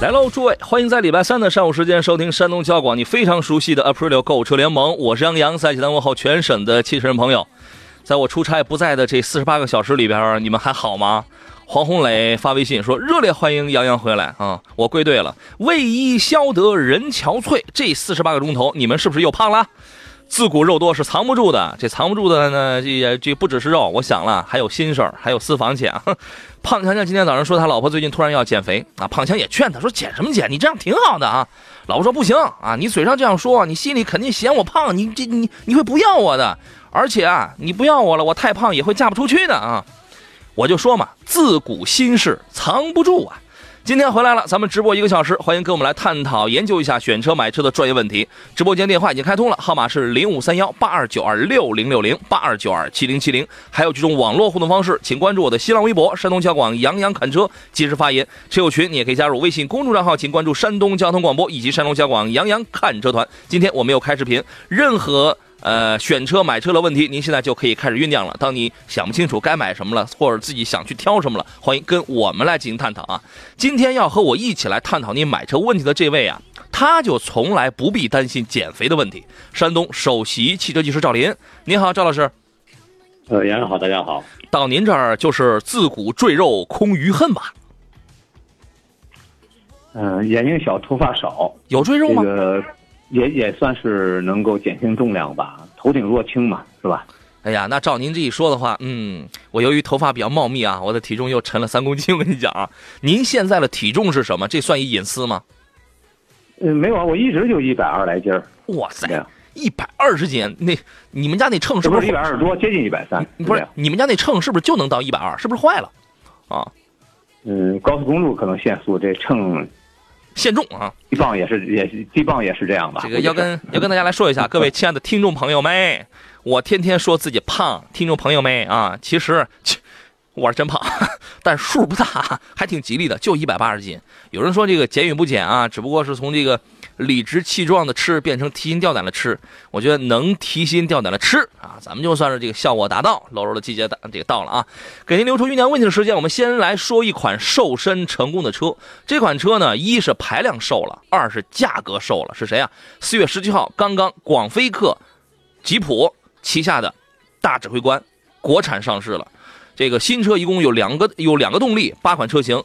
来喽，诸位，欢迎在礼拜三的上午时间收听山东交广你非常熟悉的 Aprilio 购车联盟。我是杨洋，在济南问候全省的汽车人朋友。在我出差不在的这四十八个小时里边，你们还好吗？黄宏磊发微信说：“热烈欢迎杨洋回来啊！”我归队了，为伊消得人憔悴。这四十八个钟头，你们是不是又胖了？自古肉多是藏不住的，这藏不住的呢，这这不只是肉。我想了，还有心事，还有私房钱。胖强强今天早上说他老婆最近突然要减肥啊，胖强也劝他说：“减什么减？你这样挺好的啊。”老婆说：“不行啊，你嘴上这样说，你心里肯定嫌我胖，你这你你会不要我的。”而且啊，你不要我了，我太胖也会嫁不出去的啊！我就说嘛，自古心事藏不住啊。今天回来了，咱们直播一个小时，欢迎跟我们来探讨研究一下选车买车的专业问题。直播间电话已经开通了，号码是零五三幺八二九二六零六零八二九二七零七零，还有几种网络互动方式，请关注我的新浪微博山东交广杨洋侃车，及时发言。车友群你也可以加入微信公众账号，请关注山东交通广播以及山东交广杨洋看车团。今天我没有开视频，任何。呃，选车买车的问题，您现在就可以开始酝酿了。当你想不清楚该买什么了，或者自己想去挑什么了，欢迎跟我们来进行探讨啊！今天要和我一起来探讨你买车问题的这位啊，他就从来不必担心减肥的问题。山东首席汽车技师赵林，您好，赵老师。呃，杨好，大家好。到您这儿就是自古赘肉空余恨吧？嗯，眼睛小，头发少，有赘肉吗？这个。也也算是能够减轻重量吧，头顶若轻嘛，是吧？哎呀，那照您这一说的话，嗯，我由于头发比较茂密啊，我的体重又沉了三公斤。我跟你讲啊，您现在的体重是什么？这算一隐私吗？嗯，没有啊，我一直就一百二来斤儿。哇塞，一百二十斤，那你们家那秤是不是一百二十多，接近一百三？不是，你们家那秤是不是就能到一百二？是不是坏了？啊？嗯，高速公路可能限速，这秤。限重啊！地磅也是，也是地磅也是这样吧？这个要跟要跟大家来说一下，各位亲爱的听众朋友们，我天天说自己胖，听众朋友们啊，其实我是真胖，但数不大，还挺吉利的，就一百八十斤。有人说这个减与不减啊，只不过是从这个。理直气壮的吃变成提心吊胆的吃，我觉得能提心吊胆的吃啊，咱们就算是这个效果达到。露肉的季节的这个到了啊，给您留出酝酿问题的时间。我们先来说一款瘦身成功的车。这款车呢，一是排量瘦了，二是价格瘦了。是谁啊？四月十七号，刚刚广菲克吉普旗下的大指挥官国产上市了。这个新车一共有两个，有两个动力，八款车型。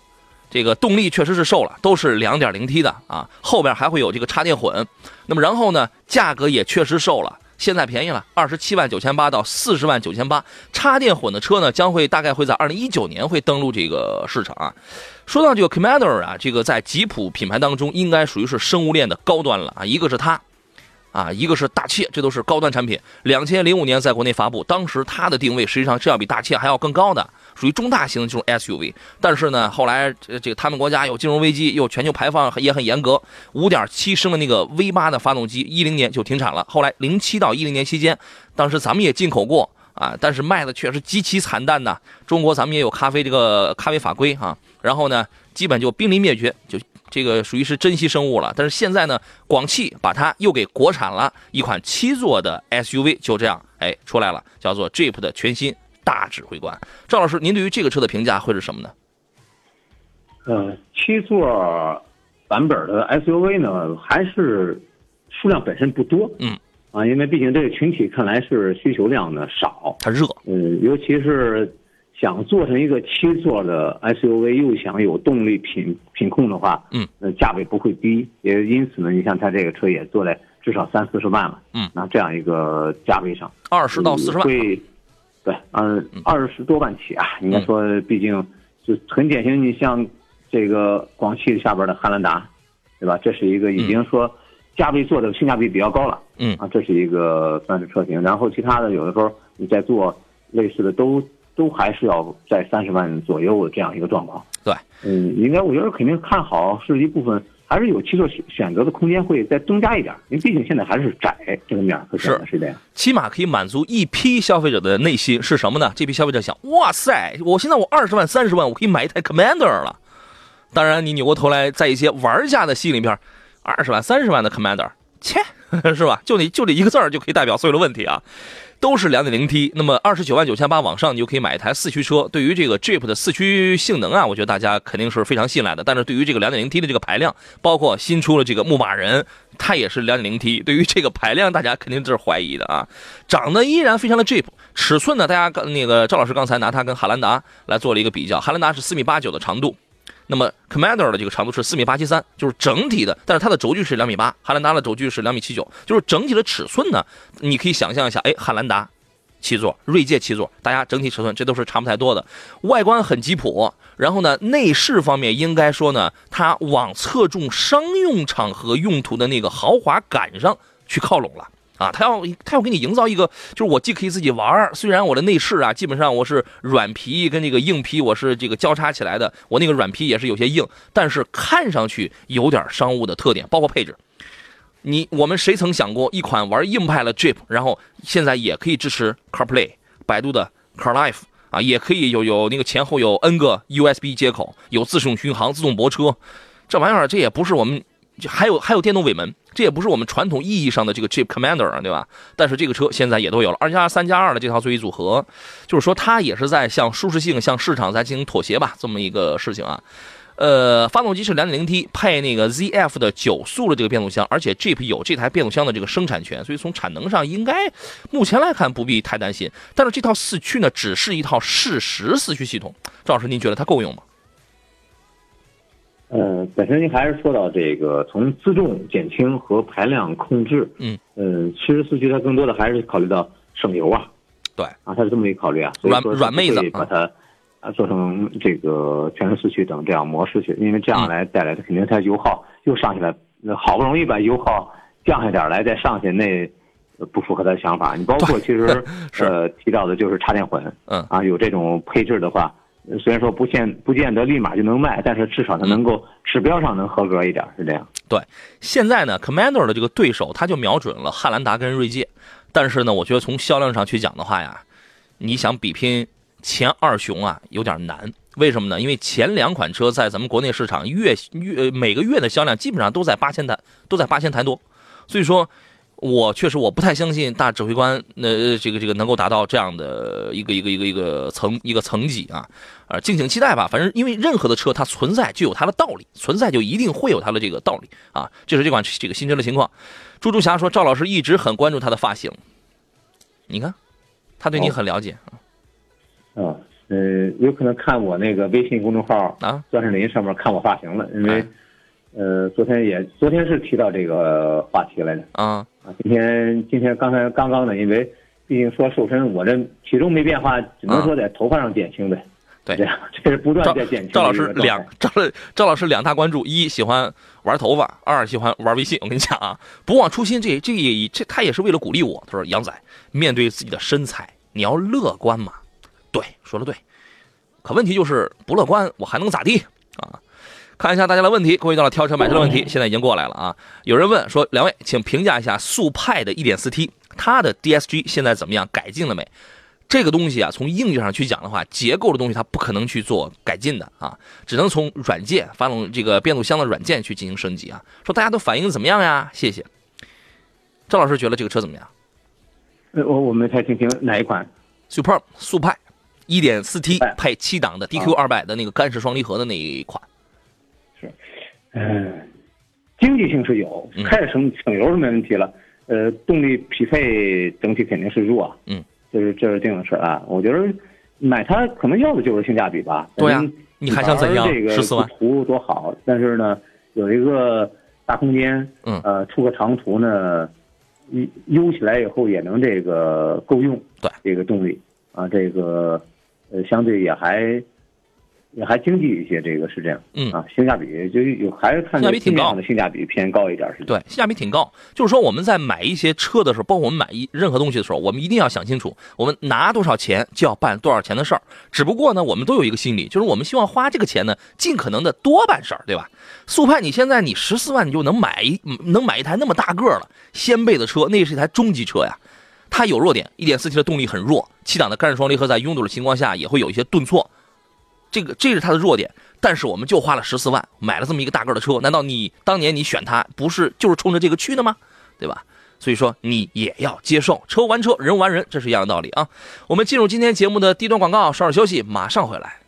这个动力确实是瘦了，都是 2.0T 的啊，后边还会有这个插电混。那么然后呢，价格也确实瘦了，现在便宜了，二十七万九千八到四十万九千八。插电混的车呢，将会大概会在二零一九年会登陆这个市场啊。说到这个 Commander 啊，这个在吉普品牌当中应该属于是生物链的高端了啊，一个是它。啊，一个是大切，这都是高端产品。两千零五年在国内发布，当时它的定位实际上是要比大切还要更高的，属于中大型的这种 SUV。但是呢，后来这这个他们国家有金融危机，又全球排放也很严格，五点七升的那个 V 八的发动机，一零年就停产了。后来零七到一零年期间，当时咱们也进口过啊，但是卖的却是极其惨淡的。中国咱们也有咖啡这个咖啡法规啊，然后呢，基本就濒临灭绝，就。这个属于是珍稀生物了，但是现在呢，广汽把它又给国产了一款七座的 SUV，就这样哎出来了，叫做 Jeep 的全新大指挥官。赵老师，您对于这个车的评价会是什么呢？呃，七座版本的 SUV 呢，还是数量本身不多，嗯，啊，因为毕竟这个群体看来是需求量呢少，它热，嗯，尤其是。想做成一个七座的 SUV，又想有动力品品控的话，嗯，那价位不会低，也因此呢，你像它这个车也做在至少三四十万了，嗯，那这样一个价位上，二十到四十万，会，对，嗯，二十多万起啊，应该说，毕竟就很典型，你像这个广汽下边的汉兰达，对吧？这是一个已经说价位做的性价比比较高了。嗯啊，这是一个算是车型。然后其他的有的时候你在做类似的都都还是要在三十万左右这样一个状况。对，嗯，应该我觉得肯定看好是一部分，还是有七座选选择的空间会再增加一点，因为毕竟现在还是窄这个面儿，可选的是这样。起码可以满足一批消费者的内心是什么呢？这批消费者想，哇塞，我现在我二十万、三十万，我可以买一台 Commander 了。当然，你扭过头来，在一些玩家的心里边，二十万、三十万的 Commander，切，是吧？就你就这一个字儿就可以代表所有的问题啊，都是 2.0T。那么二十九万九千八往上，你就可以买一台四驱车。对于这个 Jeep 的四驱性能啊，我觉得大家肯定是非常信赖的。但是对于这个 2.0T 的这个排量，包括新出了这个牧马人，它也是 2.0T，对于这个排量，大家肯定是怀疑的啊。长得依然非常的 Jeep，尺寸呢，大家刚那个赵老师刚才拿它跟汉兰达来做了一个比较，汉兰达是四米八九的长度。那么 Commander 的这个长度是四米八七三，就是整体的，但是它的轴距是两米八，汉兰达的轴距是两米七九，就是整体的尺寸呢，你可以想象一下，哎，汉兰达七座，锐界七座，大家整体尺寸这都是差不太多的，外观很吉普，然后呢，内饰方面应该说呢，它往侧重商用场合用途的那个豪华感上去靠拢了。啊，他要他要给你营造一个，就是我既可以自己玩，虽然我的内饰啊，基本上我是软皮跟这个硬皮我是这个交叉起来的，我那个软皮也是有些硬，但是看上去有点商务的特点，包括配置。你我们谁曾想过，一款玩硬派的 Jeep，然后现在也可以支持 CarPlay，百度的 CarLife 啊，也可以有有那个前后有 N 个 USB 接口，有自适应巡航、自动泊车，这玩意儿这也不是我们，就还有还有电动尾门，这也不是我们传统意义上的这个 Jeep Commander 啊，对吧？但是这个车现在也都有了，二加三加二的这套座椅组合，就是说它也是在向舒适性、向市场在进行妥协吧，这么一个事情啊。呃，发动机是 2.0T 配那个 ZF 的九速的这个变速箱，而且 Jeep 有这台变速箱的这个生产权，所以从产能上应该目前来看不必太担心。但是这套四驱呢，只是一套适时四驱系统，赵老师您觉得它够用吗？呃，本身您还是说到这个从自重减轻和排量控制，嗯。嗯，其实四驱它更多的还是考虑到省油啊，对。啊，它是这么一个考虑啊，所以软说软妹子把它啊做成这个全时四驱等这样模式去，因为这样来带来的肯定它油耗又上去了，那好不容易把油耗降下点来再上去，那呃不符合他的想法。你包括其实 是。呃提到的就是插电混，嗯。啊有这种配置的话。呃虽然说不见不见得立马就能卖，但是至少它能够指标上能合格一点，是这样。对，现在呢，Commander 的这个对手他就瞄准了汉兰达跟锐界，但是呢，我觉得从销量上去讲的话呀，你想比拼前二雄啊，有点难。为什么呢？因为前两款车在咱们国内市场月月每个月的销量基本上都在八千台，都在八千台多，所以说。我确实我不太相信大指挥官呃这个这个能够达到这样的一个一个一个一个层一个层级啊，呃敬请期待吧。反正因为任何的车它存在就有它的道理，存在就一定会有它的这个道理啊。这是这款这个新车的情况。猪猪侠说赵老师一直很关注他的发型，你看他对你很了解啊嗯呃，有可能看我那个微信公众号啊钻石林上面看我发型了，因为哎呃昨天也昨天是提到这个话题来着。啊啊，今天今天刚才刚刚呢，因为毕竟说瘦身，我这体重没变化，只能说在头发上减轻呗。对这样这是不断赵在减轻的赵老师两赵赵老师两大关注：一喜欢玩头发，二喜欢玩微信。我跟你讲啊，不忘初心，这这也这他也是为了鼓励我。他说：“杨仔，面对自己的身材，你要乐观嘛。”对，说的对。可问题就是不乐观，我还能咋地啊？看一下大家的问题，各位到了挑车买车的问题，现在已经过来了啊。有人问说：“两位，请评价一下速派的 1.4T，它的 DSG 现在怎么样？改进了没？”这个东西啊，从硬件上去讲的话，结构的东西它不可能去做改进的啊，只能从软件、发动这个变速箱的软件去进行升级啊。说大家都反应怎么样呀？谢谢。赵老师觉得这个车怎么样呃我我们才听清哪一款。？Super 速派 1.4T 哎配七档的 DQ 二百的那个干式双离合的那一款，嗯，经济性是有嗯，开着省省油是没问题了。呃，动力匹配整体肯定是弱，嗯，这是这是定的事啊。我觉得买它可能要的就是性价比吧。对呀你还想怎样这个14万图多好，但是呢，有一个大空间，嗯呃，出个长途呢，悠悠起来以后也能这个够用，对这个动力啊，这个呃，相对也还也还经济一些，这个是这样。嗯啊，性价比就有还是看性价比挺高的性价比偏高一点是。对，性价比挺高。就是说，我们在买一些车的时候，包括我们买一任何东西的时候，我们一定要想清楚，我们拿多少钱就要办多少钱的事儿。只不过呢，我们都有一个心理，就是我们希望花这个钱呢，尽可能的多办事儿，对吧？速派，你现在你十四万你就能买一能买一台那么大个儿了，掀背的车，那是一台中级车呀。它有弱点一点四 T 的动力很弱，七档的干式双离合在拥堵的情况下也会有一些顿挫，这个这是它的弱点。但是我们就花了十四万买了这么一个大个的车，难道你当年你选它不是就是冲着这个去的吗？对吧？所以说你也要接受，车玩车，人玩人，这是一样的道理啊。我们进入今天节目的低端广告，稍事休息，马上回来。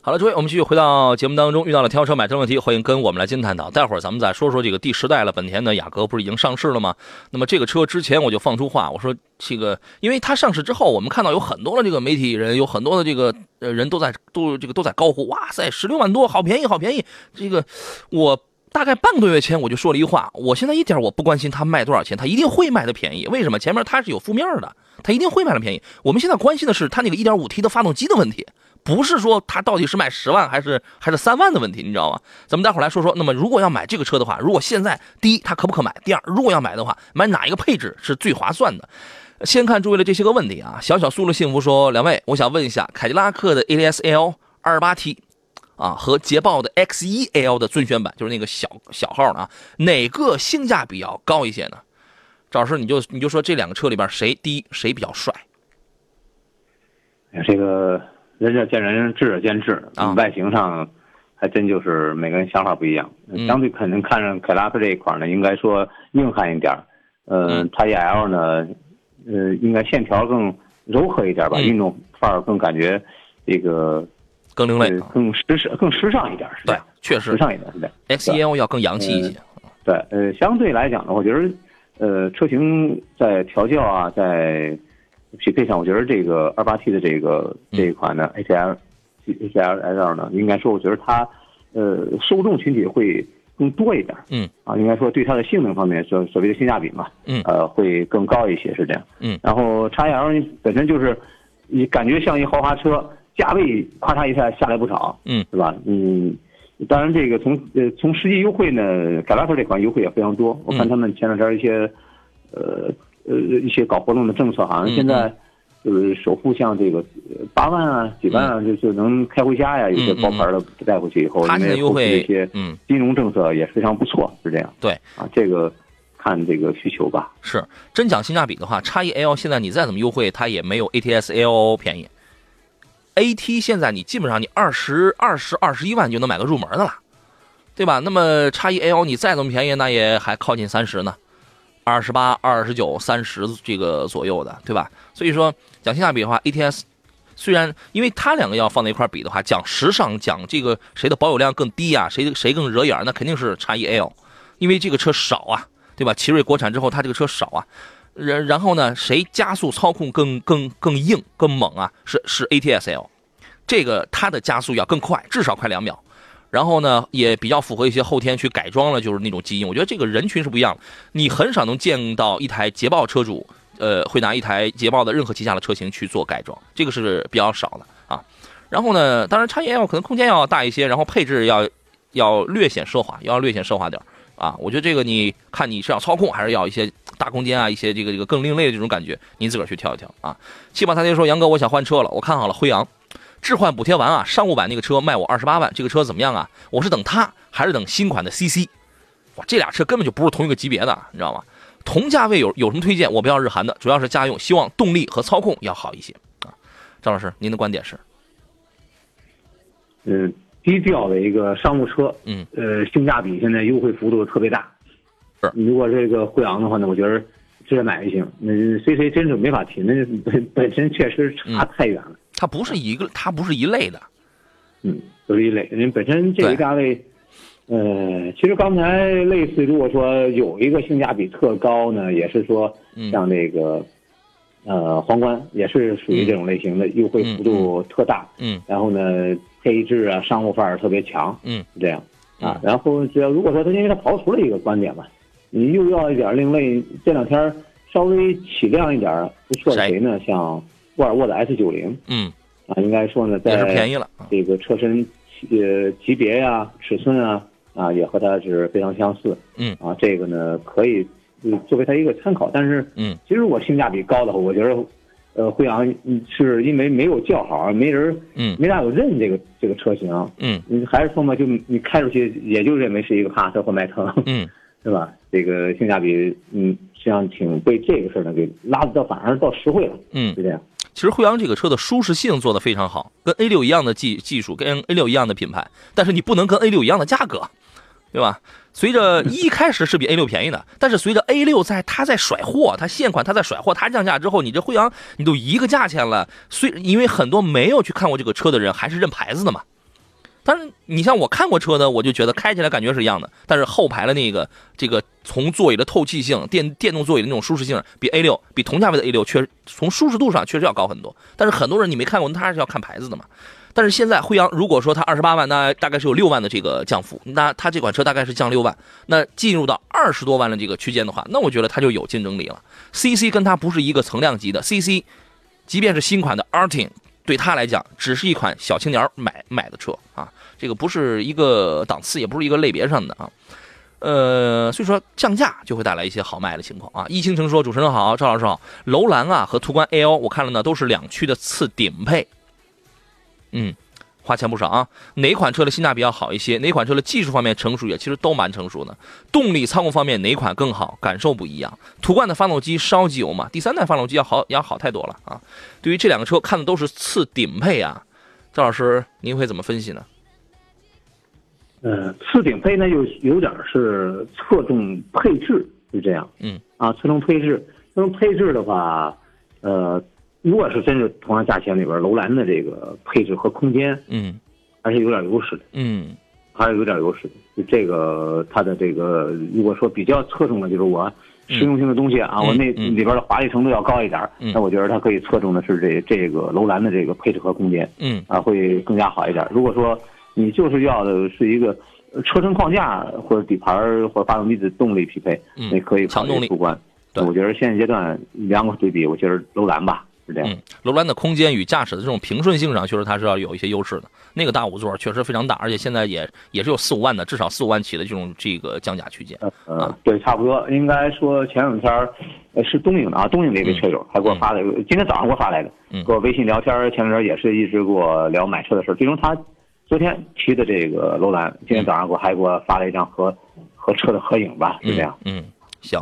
好了，诸位，我们继续回到节目当中，遇到了挑车买车问题，欢迎跟我们来进行探讨。待会儿咱们再说说这个第十代了，本田的雅阁不是已经上市了吗？那么这个车之前我就放出话，我说这个，因为它上市之后，我们看到有很多的这个媒体人，有很多的这个呃人都在都这个都在高呼，哇塞，十六万多，好便宜，好便宜。这个我大概半个多月前我就说了一话，我现在一点我不关心它卖多少钱，它一定会卖的便宜。为什么？前面它是有负面的，它一定会卖的便宜。我们现在关心的是它那个 1.5T 的发动机的问题。不是说他到底是卖十万还是还是三万的问题，你知道吗？咱们待会儿来说说。那么如果要买这个车的话，如果现在第一它可不可买？第二，如果要买的话，买哪一个配置是最划算的？先看诸位的这些个问题啊。小小苏了幸福说，两位，我想问一下，凯迪拉克的 ATS L 二八 T 啊和捷豹的 X 一 L 的尊选版，就是那个小小号的啊，哪个性价比要高一些呢？赵老师，你就你就说这两个车里边谁第一谁比较帅？这个。仁者见仁，智者见智啊。外形上，还真就是每个人想法不一样。相对肯定看上凯拉克这一款呢，应该说硬汉一点。呃，叉 E L 呢，呃，应该线条更柔和一点吧，运动范儿更感觉这个更另类、更时尚、更时尚一点。对，确实时尚一点是的。X E L 要更洋气一些。对，呃，相对来讲呢，我觉得，呃，车型在调教啊，在。匹配上，我觉得这个二八 T 的这个这一款呢，H L H L L 呢，应该说，我觉得它呃受众群体会更多一点。嗯。啊，应该说对它的性能方面，所所谓的性价比嘛，嗯，呃，会更高一些，是这样。嗯。然后叉 L 本身就是你感觉像一豪华车，价位咔嚓一下下来不少。嗯。是吧？嗯。当然，这个从呃从实际优惠呢，凯拉克这款优惠也非常多。我看他们前两天一些呃。呃，一些搞活动的政策，好像现在就是首付像这个八万啊、几万啊，就就能开回家呀。有些包牌的带回去以后，他现在优惠一些嗯金融政策也非常不错，是这样。对啊，这个看这个需求吧。是真讲性价比的话，叉 E L 现在你再怎么优惠，它也没有 A T S L 便宜。A T 现在你基本上你二十二十二十一万就能买个入门的了，对吧？那么叉 E L 你再怎么便宜，那也还靠近三十呢。二十八、二十九、三十这个左右的，对吧？所以说讲性价比的话，ATS 虽然因为它两个要放在一块比的话，讲时尚，讲这个谁的保有量更低啊，谁谁更惹眼，那肯定是叉 E L，因为这个车少啊，对吧？奇瑞国产之后，它这个车少啊，然然后呢，谁加速操控更更更硬更猛啊？是是 ATS L，这个它的加速要更快，至少快两秒。然后呢，也比较符合一些后天去改装了，就是那种基因。我觉得这个人群是不一样的，你很少能见到一台捷豹车主，呃，会拿一台捷豹的任何旗下的车型去做改装，这个是比较少的啊。然后呢，当然叉 E L 可能空间要大一些，然后配置要要略显奢华，要略显奢华点啊。我觉得这个你看你是要操控，还是要一些大空间啊，一些这个这个更另类的这种感觉，您自个儿去挑一挑啊。七宝大爹说：“杨哥，我想换车了，我看好了辉昂。”置换补贴完啊，商务版那个车卖我二十八万，这个车怎么样啊？我是等它还是等新款的 CC？哇，这俩车根本就不是同一个级别的，你知道吗？同价位有有什么推荐？我不要日韩的，主要是家用，希望动力和操控要好一些啊。张老师，您的观点是？嗯，低调的一个商务车，嗯，呃，性价比现在优惠幅度特别大。是，如果这个辉昂的话呢，我觉得直接买就行。那 CC 真是没法提，那本本身确实差太远了。它不是一个，它不是一类的，嗯，不是一类。人本身这个价位，呃，其实刚才类似，如果说有一个性价比特高呢，也是说像那个，呃，皇冠也是属于这种类型的，优惠幅度特大。嗯。然后呢，配置啊，商务范儿特别强。嗯，是这样啊。然后只要如果说他因为他刨除了一个观点嘛，你又要一点另类，这两天稍微起量一点不错谁呢？像。沃尔沃的 S 九零，嗯，啊，应该说呢，在也是便宜了。这个车身呃级别呀、尺寸啊啊，也和它是非常相似。嗯啊，这个呢可以嗯作为它一个参考，但是嗯其实我性价比高的话，我觉得呃辉昂嗯是因为没有叫好，没人嗯没大有认这个这个车型。嗯你还是说嘛，就你开出去也就认为是一个帕萨特或迈腾，嗯 是吧？这个性价比，嗯，实际上挺被这个事儿呢给拉的到反而到实惠了，嗯是，这样。其实辉昂这个车的舒适性做得非常好，跟 A 六一样的技技术，跟 A 六一样的品牌，但是你不能跟 A 六一样的价格，对吧？随着 一开始是比 A 六便宜的，但是随着 A 六在它在甩货，它现款它在甩货，它降价之后，你这辉昂你都一个价钱了，虽因为很多没有去看过这个车的人还是认牌子的嘛。但是你像我看过车的，我就觉得开起来感觉是一样的，但是后排的那个这个从座椅的透气性、电电动座椅的那种舒适性，比 A 六比同价位的 A 六确实从舒适度上确实要高很多。但是很多人你没看过，他还是要看牌子的嘛。但是现在辉昂如果说它二十八万，那大概是有六万的这个降幅，那它这款车大概是降六万，那进入到二十多万的这个区间的话，那我觉得它就有竞争力了。CC 跟它不是一个层量级的，CC 即便是新款的 Artin，对他来讲只是一款小青年买买的车啊，这个不是一个档次，也不是一个类别上的啊。呃，所以说降价就会带来一些好卖的情况啊。易倾城说：“主持人好，赵老师好。楼兰啊和途观 L 我看了呢，都是两驱的次顶配。嗯，花钱不少啊。哪款车的性价比要好一些？哪款车的技术方面成熟也其实都蛮成熟的。动力操控方面哪款更好？感受不一样。途观的发动机烧机油嘛，第三代发动机要好要好太多了啊。对于这两个车看的都是次顶配啊，赵老师您会怎么分析呢？嗯，次顶配呢，又有点是侧重配置，是这样。嗯，啊，侧重配置，侧重配置的话，呃，如果是真是同样价钱里边，楼兰的这个配置和空间嗯还是有点优势的，嗯还是有点优势的。就这个它的这个，如果说比较侧重的，就是我实用性的东西啊，嗯我那嗯里边的华丽程度要高一点，嗯那我觉得它可以侧重的是这这个楼兰的这个配置和空间。嗯啊，会更加好一点。如果说你就是要的是一个呃车身框架或者底盘儿或者发动机的动力匹配，嗯那可以考强动力虑途观。对我觉得现阶段两个对比，我觉得楼兰吧是这样。嗯，楼兰的空间与驾驶的这种平顺性上，确实它是要有一些优势的。那个大五座确实非常大，而且现在也也是有四五万的，至少四五万起的这种这个降价区间。呃，对，差不多。应该说前两天儿，呃，是东营的啊，东营的一位车友还给我发了，今天早上给我发来的，嗯跟我微信聊天儿。前两天也是一直给我聊买车的事儿。最终他昨天提的这个楼兰，今天早上给我还给我发了一张和和车的合影吧，就这样。嗯，嗯，行。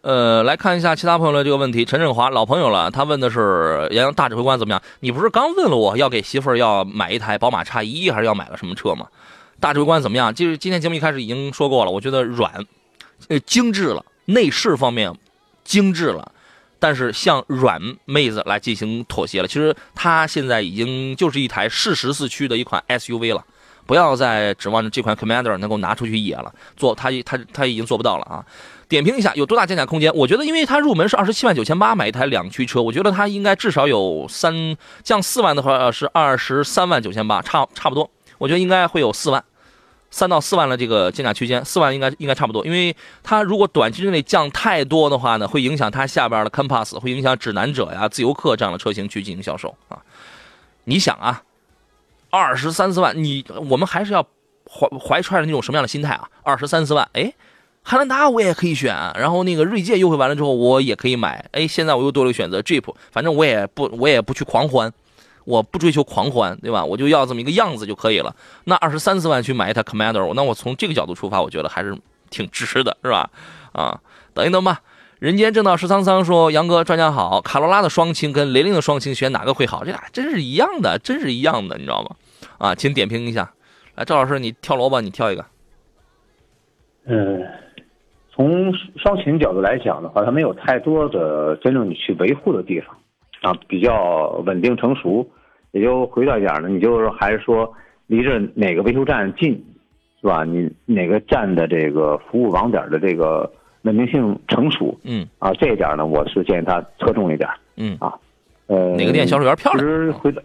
呃，来看一下其他朋友的这个问题。陈振华，老朋友了，他问的是杨洋大指挥官怎么样？你不是刚问了我要给媳妇儿要买一台宝马叉一，还是要买个什么车吗？大指挥官怎么样？就是今天节目一开始已经说过了，我觉得软，呃，精致了，内饰方面精致了，但是向软妹子来进行妥协了。其实它现在已经就是一台适时四驱的一款 SUV 了。不要再指望着这款 Commander 能够拿出去野了，做它它它已经做不到了啊！点评一下有多大降价空间？我觉得，因为它入门是二十七万九千八买一台两驱车，我觉得它应该至少有三降四万的话是二十三万九千八，差差不多。我觉得应该会有四万，三到四万的这个降价区间，四万应该应该差不多。因为它如果短期之内降太多的话呢，会影响它下边的 Compass，会影响指南者呀、自由客这样的车型去进行销售啊。你想啊，二十三四万，你我们还是要怀怀揣着那种什么样的心态啊？二十三四万，哎，汉兰达我也可以选，然后那个锐界优惠完了之后我也可以买，哎，现在我又多了个选择 Jeep，反正我也不我也不去狂欢，我不追求狂欢，对吧？我就要这么一个样子就可以了。那二十三四万去买一台 Commander，那我从这个角度出发，我觉得还是挺值的，是吧？啊，等一等吧。人间正道十桑桑说：“杨哥，专家好，卡罗拉的双擎跟雷凌的双擎选哪个会好？这俩真是一样的，真是一样的，你知道吗？啊，请点评一下。来，赵老师，你挑萝卜，你挑一个。嗯，从双擎角度来讲的话，它没有太多的真正你去维护的地方，啊，比较稳定成熟。也就回到一点呢，你就是还是说离着哪个维修站近，是吧？你哪个站的这个服务网点的这个稳定性成熟嗯啊，这一点呢，我是建议他侧重一点。嗯啊呃，哪个店销售员漂亮其实回到，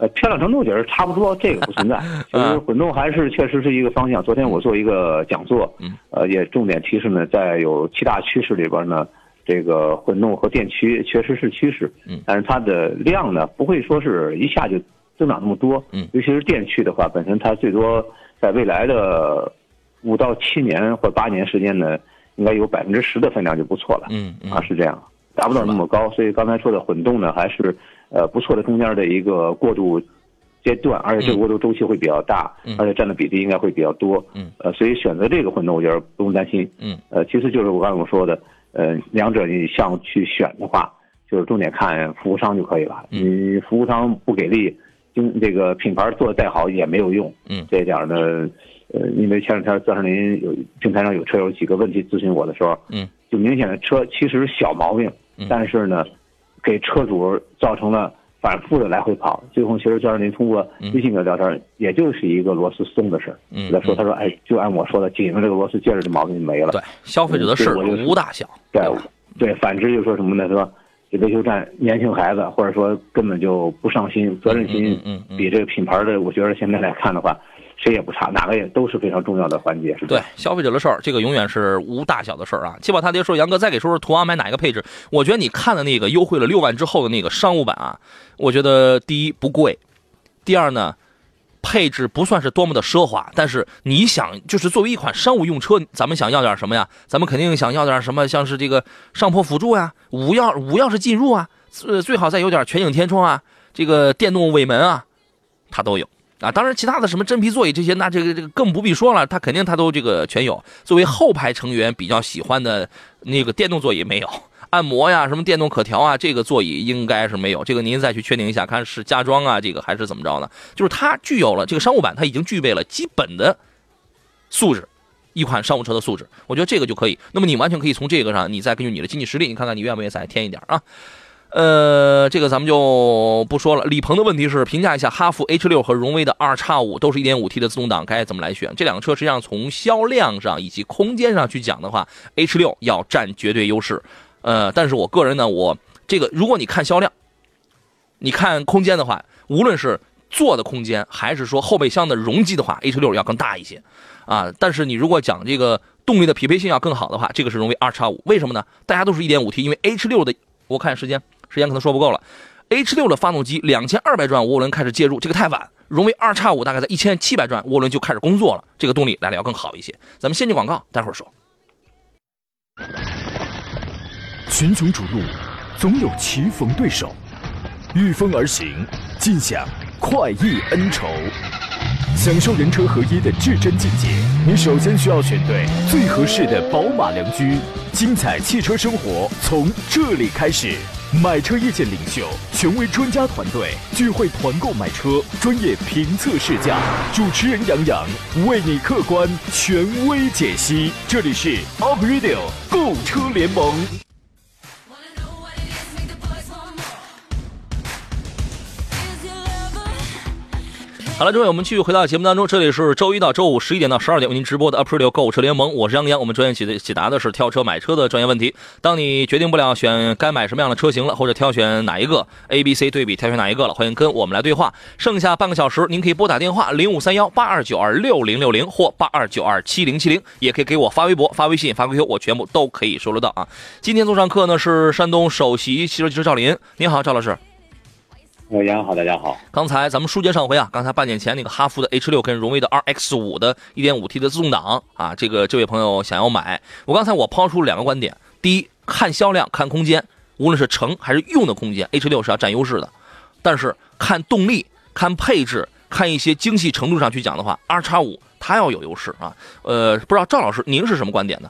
呃，漂亮程度我觉得差不多，这个不存在。其实混动还是确实是一个方向。昨天我做一个讲座，嗯，呃，也重点提示呢，在有七大趋势里边呢，这个混动和电驱确实是趋势，嗯。但是它的量呢不会说是一下就增长那么多，嗯。尤其是电驱的话，本身它最多在未来的五到七年或者八年时间呢，应该有百分之十的分量就不错了，嗯嗯。啊是这样，达不到那么高，所以刚才说的混动呢还是呃不错的中间的一个过渡阶段，而且这个过渡周期会比较大，嗯。而且占的比例应该会比较多，嗯。呃，所以选择这个混动，我觉得不用担心，嗯。呃，其实就是我刚才我说的，呃，两者你像去选的话，就是重点看服务商就可以了。嗯。你服务商不给力，经这个品牌做的再好也没有用。嗯。这一点呢，呃，因为前两天钻石林有平台上有车友几个问题咨询我的时候，嗯，就明显的车其实小毛病，嗯但是呢，给车主造成了。反复的来回跑，最后其实赵胜林通过微信的聊天，也就是一个螺丝松的事儿。嗯他说，他说，哎，就按我说的，紧着这个螺丝接着这毛病就没了。对，消费者的事无大小，对？对，反之就说什么呢？说这维修站年轻孩子，或者说根本就不上心，责任心比这个品牌的，我觉得现在来看的话，谁也不差，哪个也都是非常重要的环节，对消费者的事儿，这个永远是无大小的事儿啊。七宝他爹说，杨哥再给说说途昂买哪一个配置？我觉得你看的那个优惠了六万之后的那个商务版啊，我觉得第一不贵，第二呢。配置不算是多么的奢华，但是你想，就是作为一款商务用车，咱们想要点什么呀？咱们肯定想要点什么，像是这个上坡辅助呀、无钥无钥匙进入啊，呃，最好再有点全景天窗啊，这个电动尾门啊，它都有。啊，当然，其他的什么真皮座椅这些，那这个这个更不必说了，它肯定它都这个全有。作为后排成员比较喜欢的那个电动座椅没有，按摩呀，什么电动可调啊，这个座椅应该是没有。这个您再去确定一下，看是加装啊，这个还是怎么着呢？就是它具有了这个商务版，它已经具备了基本的素质，一款商务车的素质，我觉得这个就可以。那么你完全可以从这个上，你再根据你的经济实力，你看看你愿不愿意再添一点啊？呃，这个咱们就不说了。李鹏的问题是评价一下哈弗 H 六和荣威的二叉五都是一点五 T 的自动挡，该怎么来选？这两个车实际上从销量上以及空间上去讲的话，H 六要占绝对优势。呃，但是我个人呢，我这个如果你看销量，你看空间的话，无论是坐的空间还是说后备箱的容积的话，H 六要更大一些啊。但是你如果讲这个动力的匹配性要更好的话，这个是荣威二叉五。为什么呢？大家都是一点五 T，因为 H 六的我看时间。时间可能说不够了，H 六的发动机两千二百转涡轮开始介入，这个太晚。荣威二叉五大概在一千七百转涡轮就开始工作了，这个动力来的要更好一些。咱们先进广告，待会儿说。群雄逐鹿，总有棋逢对手，御风而行，尽享快意恩仇。享受人车合一的至臻境界，你首先需要选对最合适的宝马良驹。精彩汽车生活从这里开始。买车意见领袖，权威专家团队聚会团购买车，专业评测试驾。主持人杨洋为你客观权威解析。这里是 Up Radio 购车联盟。好了，各位，我们继续回到节目当中。这里是周一到周五十一点到十二点为您直播的 Aprilio 购车联盟，我是杨洋。我们专业解解答的是挑车买车的专业问题。当你决定不了选该买什么样的车型了，或者挑选哪一个 A、B、C 对比挑选哪一个了，欢迎跟我们来对话。剩下半个小时，您可以拨打电话零五三幺八二九二六零六零或八二九二七零七零，也可以给我发微博、发微信、发 QQ，我全部都可以收得到啊。今天做上课呢是山东首席汽车技师赵林，您好，赵老师。呃，杨好，大家好。刚才咱们书接上回啊，刚才半年前那个哈弗的 H 六跟荣威的 RX 五的 1.5T 的自动挡啊，这个这位朋友想要买。我刚才我抛出两个观点：第一，看销量、看空间，无论是乘还是用的空间，H 六是要占优势的；但是看动力、看配置、看一些精细程度上去讲的话，R 叉五它要有优势啊。呃，不知道赵老师您是什么观点呢？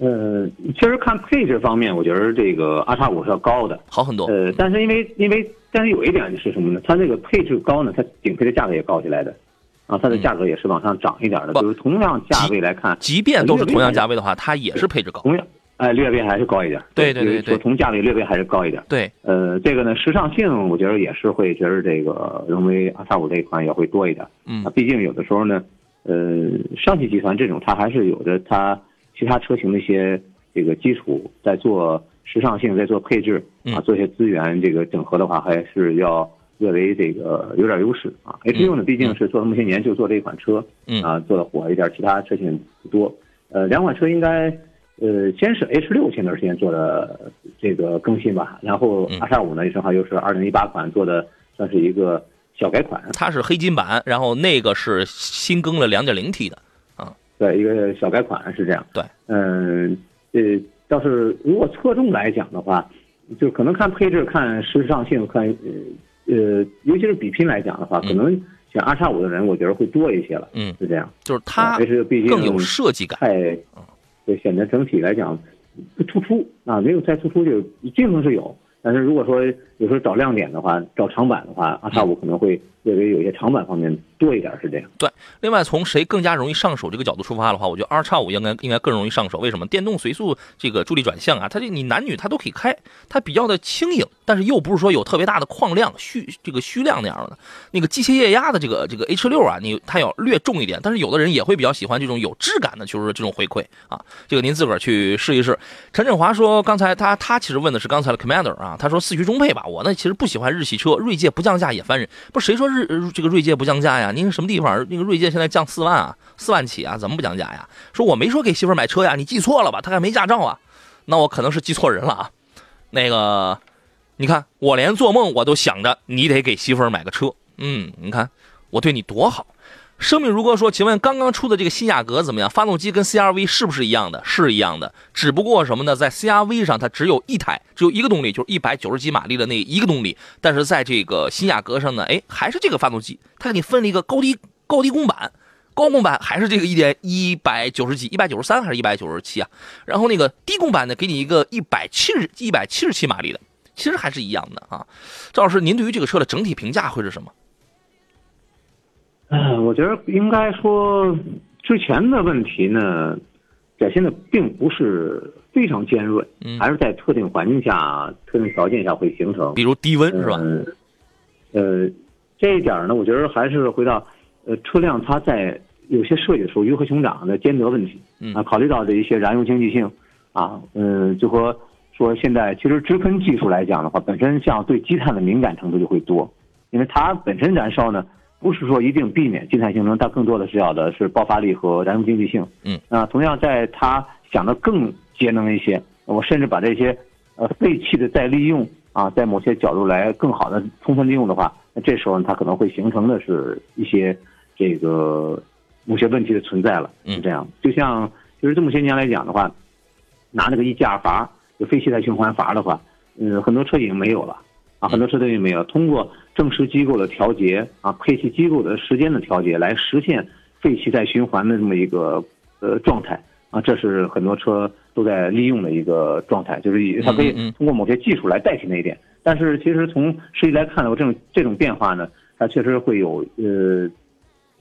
呃，其实看配置方面，我觉得这个阿叉五是要高的，好很多。呃，但是因为因为但是有一点是什么呢？它这个配置高呢，它顶配的价格也高起来的，啊，它的价格也是往上涨一点的。不就是同样价位来看，即便都是同样价位的话，它也是配置高。同样，哎，略微还是高一点。对对对对就是说同价位略微还是高一点。对，呃，这个呢，时尚性我觉得也是会觉得这个荣威 R 叉五这一款也会多一点。嗯啊，毕竟有的时候呢，呃，上汽集团这种它还是有着它其他车型的一些这个基础，在做时尚性，在做配置啊，嗯做一些资源这个整合的话，还是要略微这个有点优势啊。H 六呢，毕竟是做了那么些年，就做这一款车，嗯啊，做的火一点，其他车型不多。呃，两款车应该呃，先是 H 六前段时间做的这个更新吧，然后嗯 R 叉五呢正好又是二零一八款做的，算是一个小改款，它是黑金版，然后那个是新更了两点零 T 的。对，一个小改款是这样。对，嗯，呃，倒是如果侧重来讲的话，就可能看配置、看时尚性、看呃呃，尤其是比拼来讲的话，嗯可能选二叉五的人，我觉得会多一些了。嗯，是这样。就是它这是毕竟更有设计感。太，对，显得整体来讲不突出啊，没有太突出，就竞争是有，但是如果说有时候找亮点的话，找长板的话，二叉五可能会略微有一些长板方面多一点，是这样。对另外，从谁更加容易上手这个角度出发的话，我觉得 R 叉五应该应该更容易上手。为什么？电动随速这个助力转向啊，它这你男女它都可以开，它比较的轻盈，但是又不是说有特别大的矿量、虚这个虚量那样的。那个机械液压的这个这个 H 六啊，你它要略重一点，但是有的人也会比较喜欢这种有质感的，就是这种回馈啊。这个您自个儿去试一试。陈振华说，刚才他他其实问的是刚才的 Commander 啊，他说四驱中配吧，我呢其实不喜欢日系车，锐界不降价也烦人。不是谁说日这个锐界不降价呀？您什么地方？那个锐界现在降四万啊，四万起啊，怎么不降价呀？说我没说给媳妇买车呀，你记错了吧？她还没驾照啊，那我可能是记错人了啊。那个，你看我连做梦我都想着你得给媳妇买个车，嗯，你看我对你多好。生命如歌说：“请问刚刚出的这个新雅阁怎么样？发动机跟 CRV 是不是一样的？是一样的，只不过什么呢？在 CRV 上它只有一台，只有一个动力，就是一百九十几马力的那一个动力。但是在这个新雅阁上呢，哎，还是这个发动机，它给你分了一个高低高低功版，高功版还是这个一点一百九十几，一百九十三还是一百九十七啊？然后那个低功版呢，给你一个一百七十一百七十七马力的，其实还是一样的啊。赵老师，您对于这个车的整体评价会是什么？嗯，我觉得应该说，之前的问题呢，表现的并不是非常尖锐，嗯还是在特定环境下、特定条件下会形成比。如低温是吧？嗯呃，这一点呢，我觉得还是回到，呃，车辆它在有些设计的时候鱼和熊掌的兼得问题嗯啊，考虑到的一些燃油经济性啊，嗯，就和说现在其实直喷技术来讲的话，本身像对积碳的敏感程度就会多，因为它本身燃烧呢，不是说一定避免静态性能，它更多的是要的是爆发力和燃油经济性。嗯，啊，同样在它想的更节能一些，我甚至把这些呃废弃的再利用啊，在某些角度来更好的充分利用的话，那这时候呢它可能会形成的是一些这个某些问题的存在了，嗯是这样。就像就是这么些年来讲的话，拿那个 EGR 阀，就非气态循环阀的话，嗯，很多车已经没有了啊，很多车都没有。通过正时机构的调节啊，配气机构的时间的调节，来实现废气再循环的这么一个呃状态啊，这是很多车都在利用的一个状态，就是以它可以通过某些技术来代替那一点。但是其实从实际来看的话，这种这种变化呢，它确实会有呃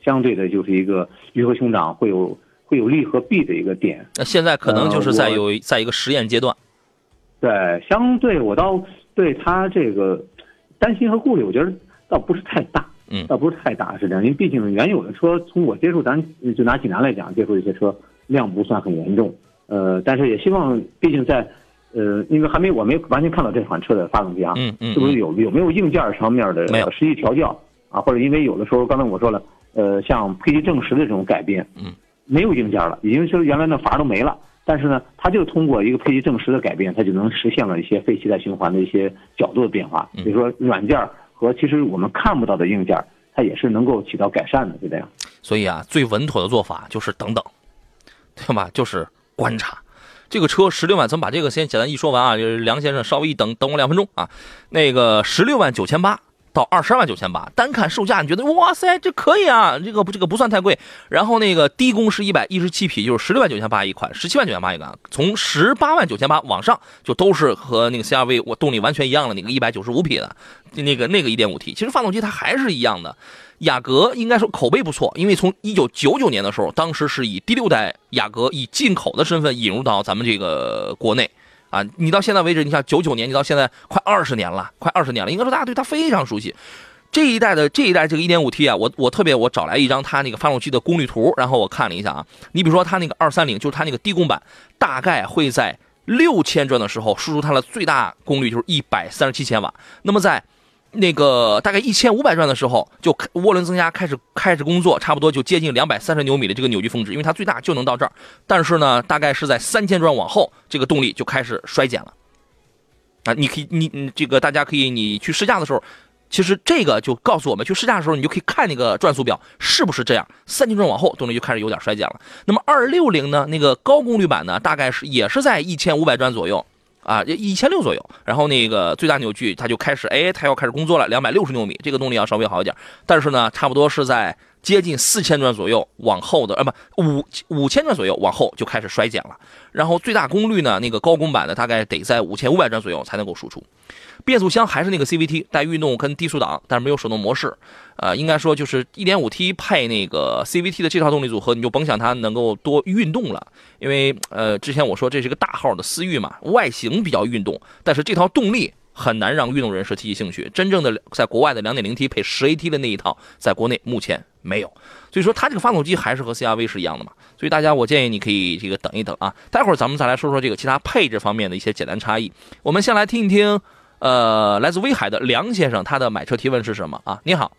相对的就是一个鱼和熊掌会有会有利和弊的一个点。那现在可能就是在有在一个实验阶段。对，相对我倒对他这个担心和顾虑，我觉得倒不是太大，嗯倒不是太大，是这样。因为毕竟原有的车，从我接触，咱就拿济南来讲，接触一些车量不算很严重，呃，但是也希望，毕竟在，呃，因为还没我没完全看到这款车的发动机啊，嗯嗯，是不是有有没有硬件上面的实际调教啊？或者因为有的时候，刚才我说了，呃，像配气正时的这种改变，嗯，没有硬件了，已经是原来那阀都没了。但是呢，它就通过一个配气正时的改变，它就能实现了一些废气带循环的一些角度的变化。嗯比如说软件和其实我们看不到的硬件，它也是能够起到改善的，就这样。所以啊，最稳妥的做法就是等等，对吧？就是观察。这个车十六万，咱们把这个先简单一说完啊。就是梁先生稍微一等等我两分钟啊。那个十六万九千八到二十二万九千八，单看售价你觉得哇塞这可以啊，这个不这个不算太贵。然后那个低功是一百一十七匹，就是十六万九千八一款，十七万九千八一款，从十八万九千八往上就都是和那个 CRV 我动力完全一样的那个一百九十五匹的那个那个一点五 T，其实发动机它还是一样的。雅阁应该说口碑不错，因为从一九九九年的时候，当时是以第六代雅阁以进口的身份引入到咱们这个国内。啊，你到现在为止，你像九九年，你到现在快二十年了，快二十年了，应该说大家对它非常熟悉。这一代的这一代这个 1.5T 啊，我我特别我找来一张它那个发动机的功率图，然后我看了一下啊，你比如说它那个230，就是它那个低功版，大概会在六千转的时候输出它的最大功率就是一百三十七千瓦，那么在那个大概一千五百转的时候，就涡轮增压开始开始工作，差不多就接近两百三十牛米的这个扭矩峰值，因为它最大就能到这儿。但是呢，大概是在三千转往后，这个动力就开始衰减了。啊，你可以，你你这个大家可以，你去试驾的时候，其实这个就告诉我们，去试驾的时候你就可以看那个转速表是不是这样，三千转往后动力就开始有点衰减了。那么二六零呢，那个高功率版呢，大概是也是在一千五百转左右。啊，一千六左右，然后那个最大扭矩它就开始，哎，它要开始工作了，两百六十牛米，这个动力要稍微好一点，但是呢，差不多是在接近四千转左右往后的，啊不，五五千转左右往后就开始衰减了，然后最大功率呢，那个高功版的大概得在五千五百转左右才能够输出。变速箱还是那个 CVT 带运动跟低速档，但是没有手动模式。呃，应该说就是 1.5T 配那个 CVT 的这套动力组合，你就甭想它能够多运动了。因为呃，之前我说这是个大号的思域嘛，外形比较运动，但是这套动力很难让运动人士提起兴趣。真正的在国外的 2.0T 配 10AT 的那一套，在国内目前没有。所以说它这个发动机还是和 CRV 是一样的嘛。所以大家我建议你可以这个等一等啊，待会儿咱们再来说说这个其他配置方面的一些简单差异。我们先来听一听。呃，来自威海的梁先生，他的买车提问是什么啊？你好。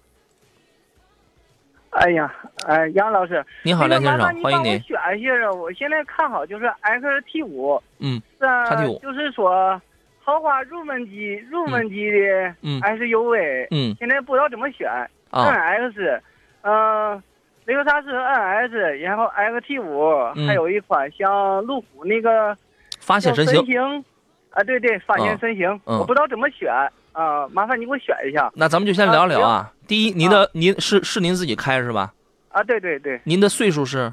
哎呀，哎，杨老师，你好，梁先生，欢迎您。选一下，我现在看好就是 XT 五，嗯，，XT 五，就是说豪华入门级，入门级的 SUV，嗯，现在不知道怎么选，NX，嗯，雷克萨斯 NS，然后 XT 五，还有一款像路虎那个发现神行。啊，对对，发现神行，我不知道怎么选啊，麻烦你给我选一下。那咱们就先聊聊啊。第一，您的您是是您自己开是吧？啊，对对对。您的岁数是？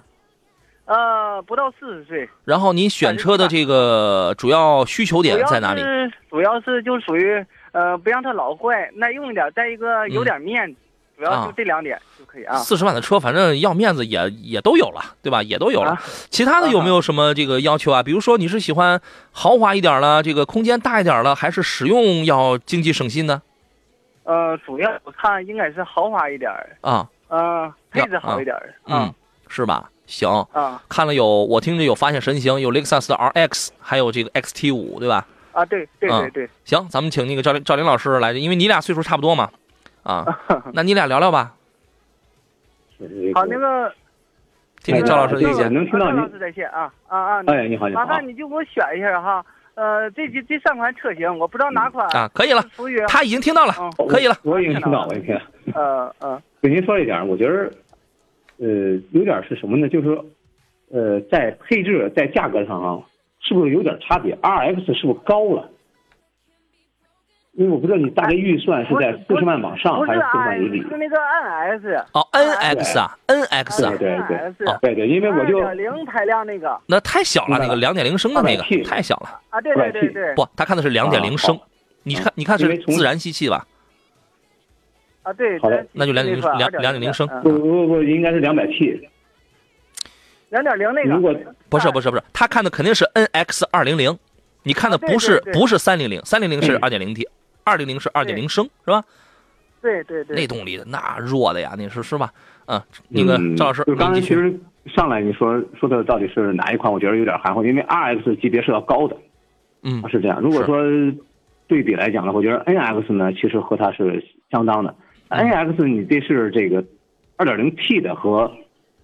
呃，不到四十岁。然后您选车的这个主要需求点在哪里？主要是就属于呃，不让它老坏，耐用一点，再一个有点面子。主要就这两点就可以啊。四十万的车，反正要面子也也都有了，对吧？也都有了。其他的有没有什么这个要求啊？比如说你是喜欢豪华一点了，这个空间大一点了，还是使用要经济省心呢？呃，主要我看应该是豪华一点啊。嗯，配置好一点嗯，是吧？行。啊。看了有，我听着有发现神行，有雷克萨斯的 RX，还有这个 XT 五，对吧？啊，对对对对。行，咱们请那个赵林赵林老师来，因为你俩岁数差不多嘛。啊，那你俩聊聊吧。好，那个，听听赵老师的意见，能听到您。老师在线啊啊啊！哎，你好，你好。麻烦你就给我选一下哈，呃，这这这三款车型，我不知道哪款啊，可以了。他已经听到了，可以了。我已经听到，我已经。呃呃，给您说一点，我觉得，呃，有点是什么呢？就是说，呃，在配置在价格上啊，是不是有点差别？RX 是不是高了？因为我不知道你大概预算是在四十万往上还是四十万以里？是那个 NS 哦，NX 啊，NX 啊，对对对，对对，因为我就二零排量那个，那太小了，那个两点零升的那个太小了啊，对对对对，不，他看的是两点零升，你看你看是自然吸气吧？啊对，好的，那就两点零两两点零升，不不不，应该是两百 T，两点零那个，如果不是不是不是，他看的肯定是 NX 二零零，你看的不是不是三零零，三零零是二点零 T。二零零是二点零升是吧？对对对，那动力的那弱的呀，那是是吧？嗯，那个赵老师，就刚才其实上来你说说的到底是哪一款？我觉得有点含糊，因为 R X 级别是要高的，嗯，是这样。如果说对比来讲呢，我觉得 N X 呢其实和它是相当的。N X 你这是这个二点零 T 的和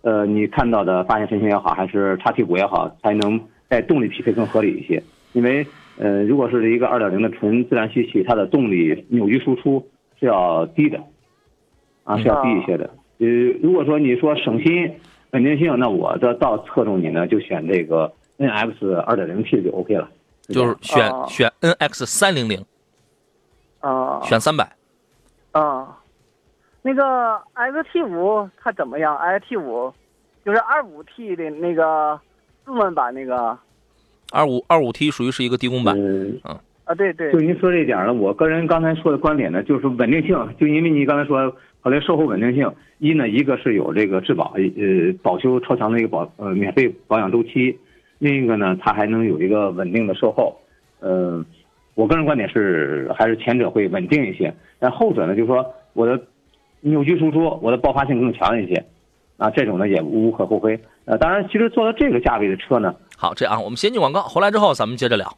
呃你看到的发现神行也好，还是叉 T 五也好，才能在动力匹配更合理一些，因为。呃，如果是一个二点零的纯自然吸气，它的动力扭矩输出是要低的，啊，是要低一些的。呃，如果说你说省心、稳定性，那我的倒侧重你呢，就选这个 N X 二点零 T 就 OK 了。就是选选 N X 三零零，啊，选三百。啊，那个 X T 五它怎么样？X T 五就是二五 T 的那个入门版那个。二五二五 T 属于是一个低功版，嗯啊对对，就您说这点呢，我个人刚才说的观点呢，就是稳定性，就因为你刚才说考虑售后稳定性，一呢一个是有这个质保，呃保修超强的一个保呃免费保养周期，另一个呢它还能有一个稳定的售后，呃，我个人观点是还是前者会稳定一些，但后者呢就是说我的扭矩输出，我的爆发性更强一些，啊这种呢也无可厚非，呃当然其实做到这个价位的车呢。好，这样我们先进广告，回来之后咱们接着聊。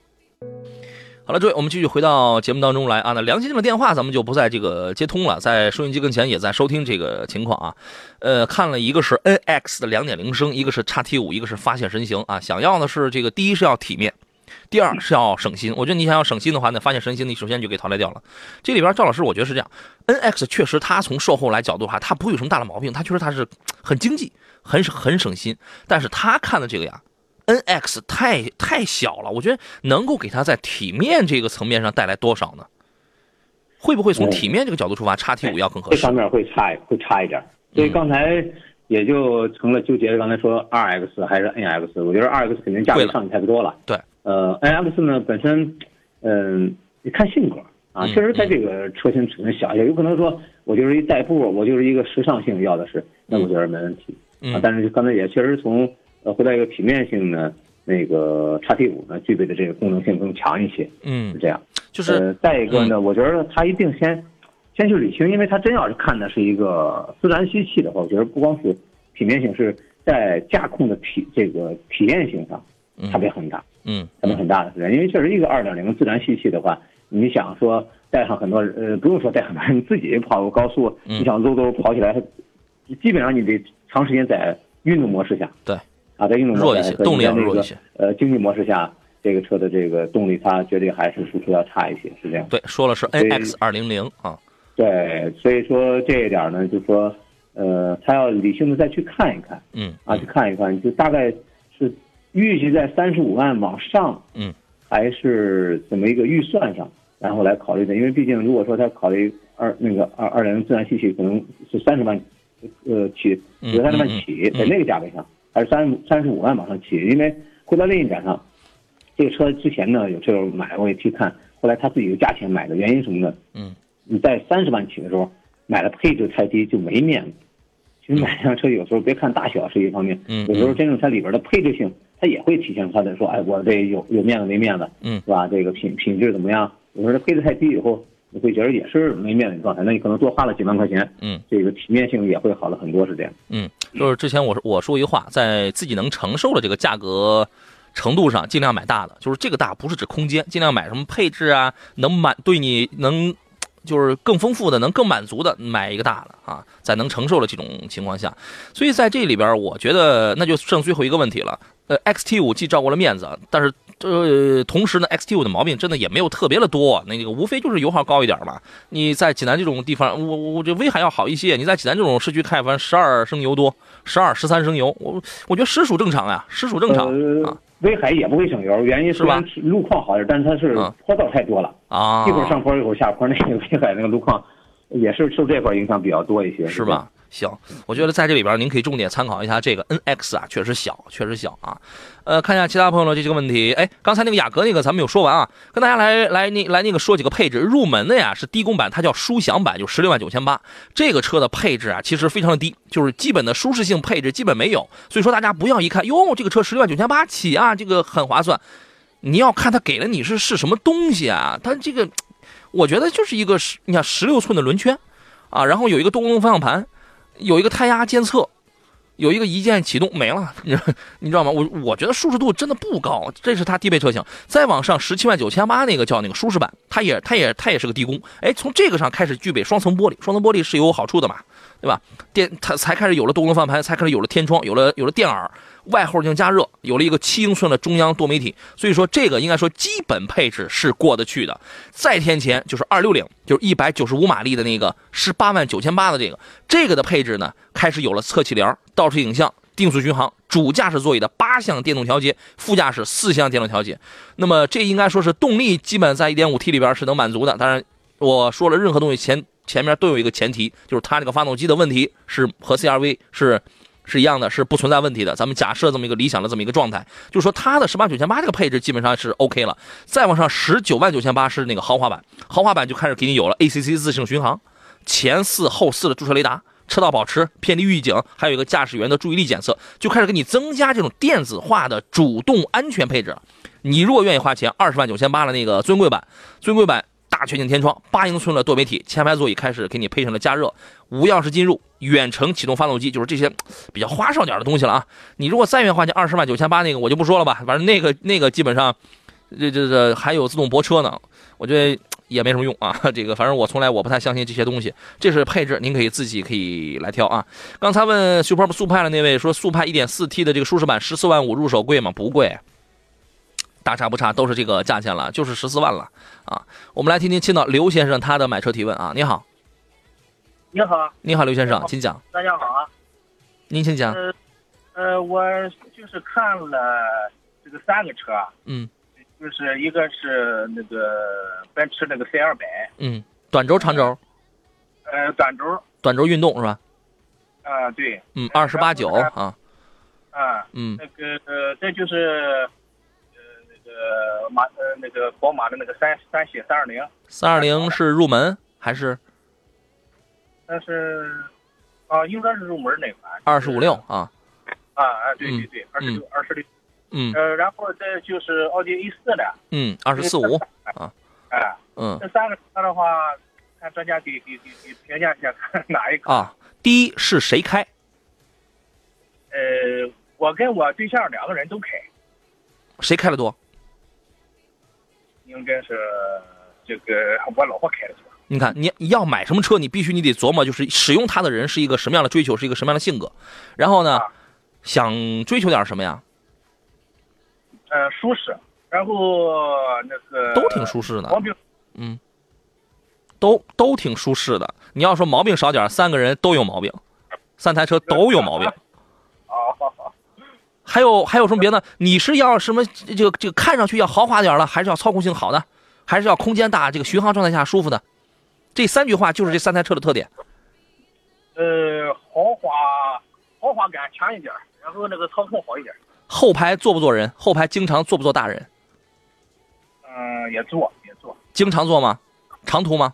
好了，诸位，我们继续回到节目当中来啊。那梁先生的电话咱们就不在这个接通了，在收音机跟前也在收听这个情况啊。呃，看了一个是 NX 的两点零升，一个是 x T 五，一个是发现神行啊。想要的是这个，第一是要体面，第二是要省心。我觉得你想要省心的话，那发现神行你首先就给淘汰掉了。这里边赵老师，我觉得是这样，NX 确实它从售后来角度的话，它不会有什么大的毛病，它确实它是很经济，很很省心。但是他看的这个呀。N X 太太小了，我觉得能够给它在体面这个层面上带来多少呢？会不会从体面这个角度出发，叉 T 五要更合适？这方面会差会差一点，所以刚才也就成了纠结。刚才说 R X 还是 N X，我觉得 R X 肯定价格上去太多了。对，呃，N X 呢本身，嗯，你看性格啊，确实在这个车型尺寸小一些，有可能说我就是一代步，我就是一个时尚性要的是，那我觉得没问题啊。但是刚才也确实从。呃，回到一个体面性呢，那个叉 T 五呢，具备的这个功能性更强一些，嗯，是这样。就是再一个呢，我觉得它一定先先去旅行，因为它真要是看的是一个自然吸气的话，我觉得不光是体面性，是在驾控的体这个体验性上差别很大，嗯，差别很大的是，因为确实一个二点零自然吸气的话，你想说带上很多呃，不用说带很多人，你自己跑个高速，你想溜溜跑起来，基本上你得长时间在运动模式下，对。啊，在运动模式下，动力要弱一些。呃，经济模式下，这个车的这个动力，它绝对还是输出要差一些，是这样。对，说了是 NX 二零零啊。对，所以说这一点呢，就说，呃，他要理性的再去看一看。嗯。啊，去看一看，就大概是预计在三十五万往上。嗯。还是怎么一个预算上，然后来考虑的？因为毕竟，如果说他考虑二那个二二点零自然吸气，可能是三十万，呃起，有三十万起，在那个价位上。还是三三十五万往上起，因为回到另一点上，这个车之前呢有车友买，我也去看，后来他自己的价钱买的原因什么的，嗯，你在三十万起的时候买的配置太低就没面子。其实买辆车有时候别看大小是一方面，嗯，有时候真正它里边的配置性，它也会体现它的说，哎，我这有有面子没面子，嗯，是吧？这个品品质怎么样？我说这配置太低以后。你会觉得也是没面子的状态，那你可能多花了几万块钱，嗯，这个体面性也会好了很多，是这样。嗯，就是之前我我说一话，在自己能承受的这个价格程度上，尽量买大的。就是这个大不是指空间，尽量买什么配置啊，能满对你能就是更丰富的，能更满足的，买一个大的啊，在能承受的这种情况下。所以在这里边，我觉得那就剩最后一个问题了。呃，XT 五既照顾了面子，但是。呃，同时呢，XT 五的毛病真的也没有特别的多，那个无非就是油耗高一点嘛。你在济南这种地方，我我觉得威海要好一些。你在济南这种市区开，反正十二升油多，十二十三升油，我我觉得实属正常呀，实属正常啊。威海也不会省油，原因是吧？路况好点，但是它是坡道太多了啊，一会儿上坡一会儿下坡，那个威海那个路况也是受这块影响比较多一些，是吧？行，我觉得在这里边您可以重点参考一下这个 NX 啊，确实小，确实小啊。呃，看一下其他朋友的这些个问题。哎，刚才那个雅阁那个咱们有说完啊，跟大家来来那来那个说几个配置。入门的呀是低功版，它叫舒享版，就十六万九千八。这个车的配置啊其实非常的低，就是基本的舒适性配置基本没有。所以说大家不要一看哟，这个车十六万九千八起啊，这个很划算。你要看它给了你是是什么东西啊？它这个，我觉得就是一个十，你看十六寸的轮圈啊，然后有一个多功能方向盘。有一个胎压监测，有一个一键启动，没了，你 你知道吗？我我觉得舒适度真的不高，这是它低配车型。再往上十七万九千八那个叫那个舒适版，它也它也它也是个低功。哎，从这个上开始具备双层玻璃，双层玻璃是有好处的嘛，对吧？电它才开始有了多功能方向盘，才开始有了天窗，有了有了电耳。外后镜加热，有了一个七英寸的中央多媒体，所以说这个应该说基本配置是过得去的。再添钱就是二六零，就是一百九十五马力的那个十八万九千八的这个，这个的配置呢开始有了侧气帘、倒车影像、定速巡航、主驾驶座椅的八项电动调节，副驾驶四项电动调节。那么这应该说是动力基本在一点五 T 里边是能满足的。当然我说了，任何东西前前面都有一个前提，就是它这个发动机的问题是和 CRV 是。是一样的，是不存在问题的。咱们假设这么一个理想的这么一个状态，就是说它的十八九千八这个配置基本上是 OK 了。再往上十九万九千八是那个豪华版，豪华版就开始给你有了 ACC 自适应巡航、前四后四的驻车雷达、车道保持、偏离预警，还有一个驾驶员的注意力检测，就开始给你增加这种电子化的主动安全配置了。你如果愿意花钱，二十万九千八的那个尊贵版，尊贵版。大全景天窗，八英寸的多媒体，前排座椅开始给你配上了加热，无钥匙进入，远程启动发动机，就是这些比较花哨点的东西了啊。你如果再愿意花钱，二十万九千八那个我就不说了吧，反正那个那个基本上，这这这还有自动泊车呢，我觉得也没什么用啊。这个反正我从来我不太相信这些东西。这是配置，您可以自己可以来挑啊。刚才问 Super 速派的那位说，速派 1.4T 的这个舒适版十四万五入手贵吗？不贵，大差不差，都是这个价钱了，就是十四万了啊。我们来听听青岛刘先生他的买车提问啊。你好，你好，你好，刘先生，请讲，大家好啊。您请讲。呃，呃，我就是看了这个三个车，嗯就是一个是那个奔驰那个 C 二百，嗯，短轴长轴，呃，短轴，短轴运动是吧？啊、对，嗯，二十八九啊，啊、嗯那个呃，再就是个马呃那个宝马的那个三三系三二零，三二零是入门还是但是啊，应该是入门那款，二十五六啊？啊啊，对对对，二十六二十六，嗯呃，然后再就是奥迪 A 四的，嗯，二十四五啊，哎、嗯这三个车的话，看专家给给给给评价一下，看哪一个？啊。第一是谁开？呃，我跟我对象两个人都开，谁开的多？应该是这个我老婆开的车。你看，你你要买什么车，你必须你得琢磨，就是使用它的人是一个什么样的追求，是一个什么样的性格，然后呢啊，想追求点什么呀？呃，舒适，然后那个都挺舒适的毛病嗯，都都挺舒适的。你要说毛病少点，三个人都有毛病，三台车都有毛病。哦，还有还有什么别的？你是要什么这个这个看上去要豪华点了，还是要操控性好的，还是要空间大，这个巡航状态下舒服的？这三句话就是这三台车的特点。呃，豪华豪华感强一点，然后那个操控好一点。后排坐不坐人？后排经常坐不坐大人？嗯、也坐也坐，经常坐吗？长途吗？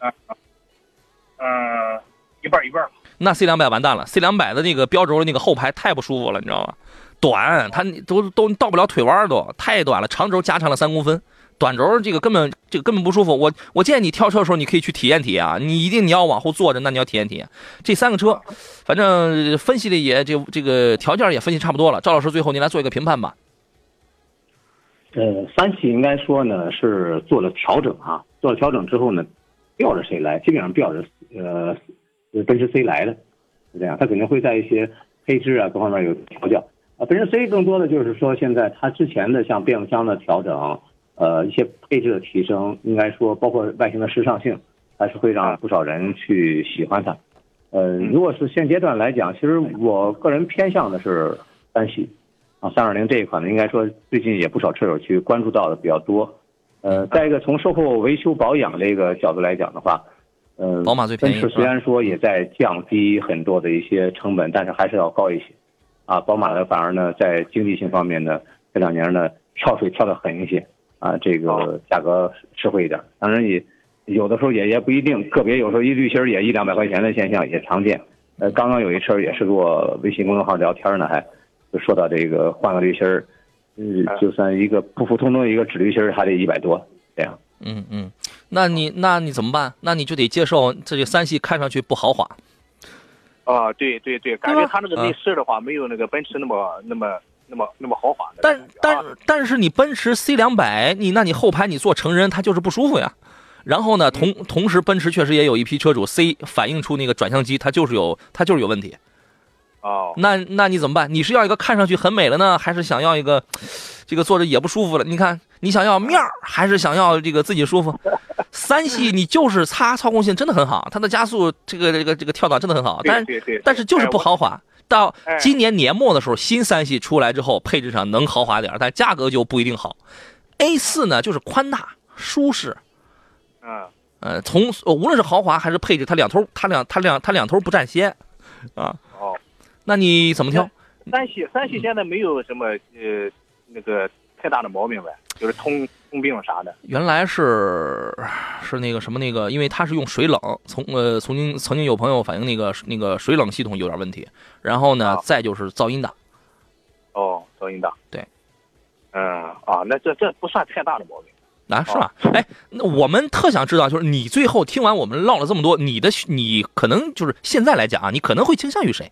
嗯、一半一半吧。那 C 两百完蛋了，C 两百的那个标轴的那个后排太不舒服了，你知道吗？短，它都都到不了腿弯都太短了，长轴加长了三公分，短轴这个根本这个根本不舒服。我我建议你跳车的时候，你可以去体验体验啊，你一定你要往后坐着，那你要体验体验。这三个车，反正分析的也这这个条件也分析差不多了。赵老师，最后您来做一个评判吧。呃，三系应该说呢是做了调整啊，做了调整之后呢，吊着谁来，基本上吊着呃奔驰 C 来的，是这样。它肯定会在一些配置啊各方面有调教啊。奔驰 C 更多的就是说现在它之前的像变速箱的调整，呃一些配置的提升，应该说包括外形的时尚性，还是会让不少人去喜欢它。呃，如果是现阶段来讲，其实我个人偏向的是三系。啊，三二零这一款呢，应该说最近也不少车友去关注到的比较多。呃，再一个从售后维修保养这个角度来讲的话，呃，宝马最便宜奔驰虽然说也在降低很多的一些成本，但是还是要高一些。啊，宝马呢反而呢在经济性方面呢这两年呢跳水跳得狠一些啊，这个价格实惠一点。当然也有的时候也也不一定，个别有时候一滤芯儿也一两百块钱的现象也常见。呃，刚刚有一车也是跟我微信公众号聊天呢，还就说到这个换个滤芯儿，嗯，就算一个普普通通的一个纸滤芯儿还得一百多这样。嗯嗯，那你那你怎么办？那你就得接受这个三系看上去不豪华。啊，对对对，感觉它那个内饰的话，没有那个奔驰那么那么那么那么豪华的但。但但是你奔驰 C 两百，你那你后排你坐成人，它就是不舒服呀。然后呢，同同时奔驰确实也有一批车主 C 反映出那个转向机它就是有它就是有问题。哦，那那你怎么办？你是要一个看上去很美了呢，还是想要一个这个坐着也不舒服了？你看你想要面儿，还是想要这个自己舒服？三系你就是它操控性真的很好，它的加速这个这个这个跳档真的很好，但但是就是不哎豪华。到哎今年年末的时候，新三系出来之后，配置上能豪华点，但价格就不一定好。A 四呢，就是宽大舒适，我嗯，呃，从呃无论是豪华还是配置，它两头它两它两它两头不占先，啊，哦，那你怎么挑？三系三系现在没有什么呃那个太大的毛病呗，就是通通病啥的。原来是是那个什么那个，因为它是用水冷，从呃曾经曾经有朋友反映那个那个水冷系统有点问题，然后呢啊，再就是噪音大，哦，噪音大。对。嗯啊，那这这不算太大的毛病。啊，是吧？哎，那我们特想知道，就是你最后听完我们唠了这么多，你的你可能就是现在来讲啊，你可能会倾向于谁？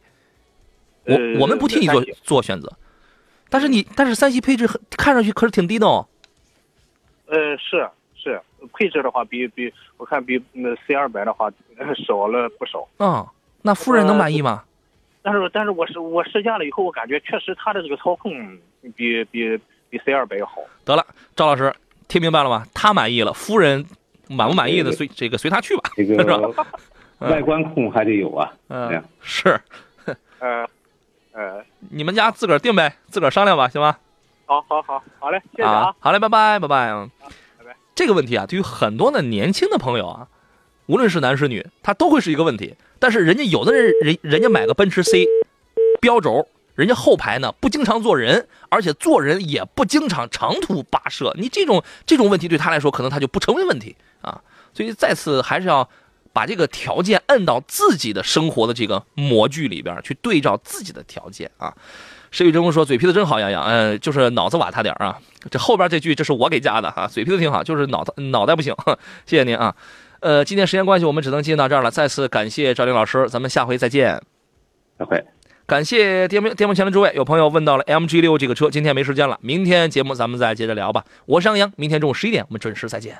我呃我们不替你做做选择，但是你但是三系配置很看上去可是挺低的哦。呃，是是，配置的话比比我看比那 C 二百的话呃 少了不少。嗯、那夫人能满意吗？但是但是我是我试驾了以后，我感觉确实它的这个操控比比比 C 二百要好。得了，赵老师听明白了吗？他满意了，夫人满不满意的随这个随他去吧，这是吧？个外观控还得有啊。嗯、是，呃呃，你们家自个儿定呗，自个儿商量吧，行吗？好好好好嘞，谢谢啊。好嘞，拜拜，拜拜啊拜拜。这个问题啊，对于很多的年轻的朋友啊，无论是男是女，他都会是一个问题。但是人家有的人人人家买个奔驰 C 标轴，人家后排呢不经常坐人，而且坐人也不经常长途跋涉，你这种这种问题对他来说，可能他就不成为问题啊。所以再次还是要把这个条件摁到自己的生活的这个模具里边去对照自己的条件啊。石宇真说嘴皮子真好，杨洋，嗯、就是脑子瓦他点儿啊。这后边这句这是我给加的啊，嘴皮子挺好，就是脑子脑袋不行，谢谢您啊。呃，今天时间关系，我们只能进行到这儿了。再次感谢赵林老师，咱们下回再见。再会。感谢电幕电幕前的诸位，有朋友问到了 MG 六这个车，今天没时间了，明天节目咱们再接着聊吧。我是杨洋，明天中午十一点我们准时再见。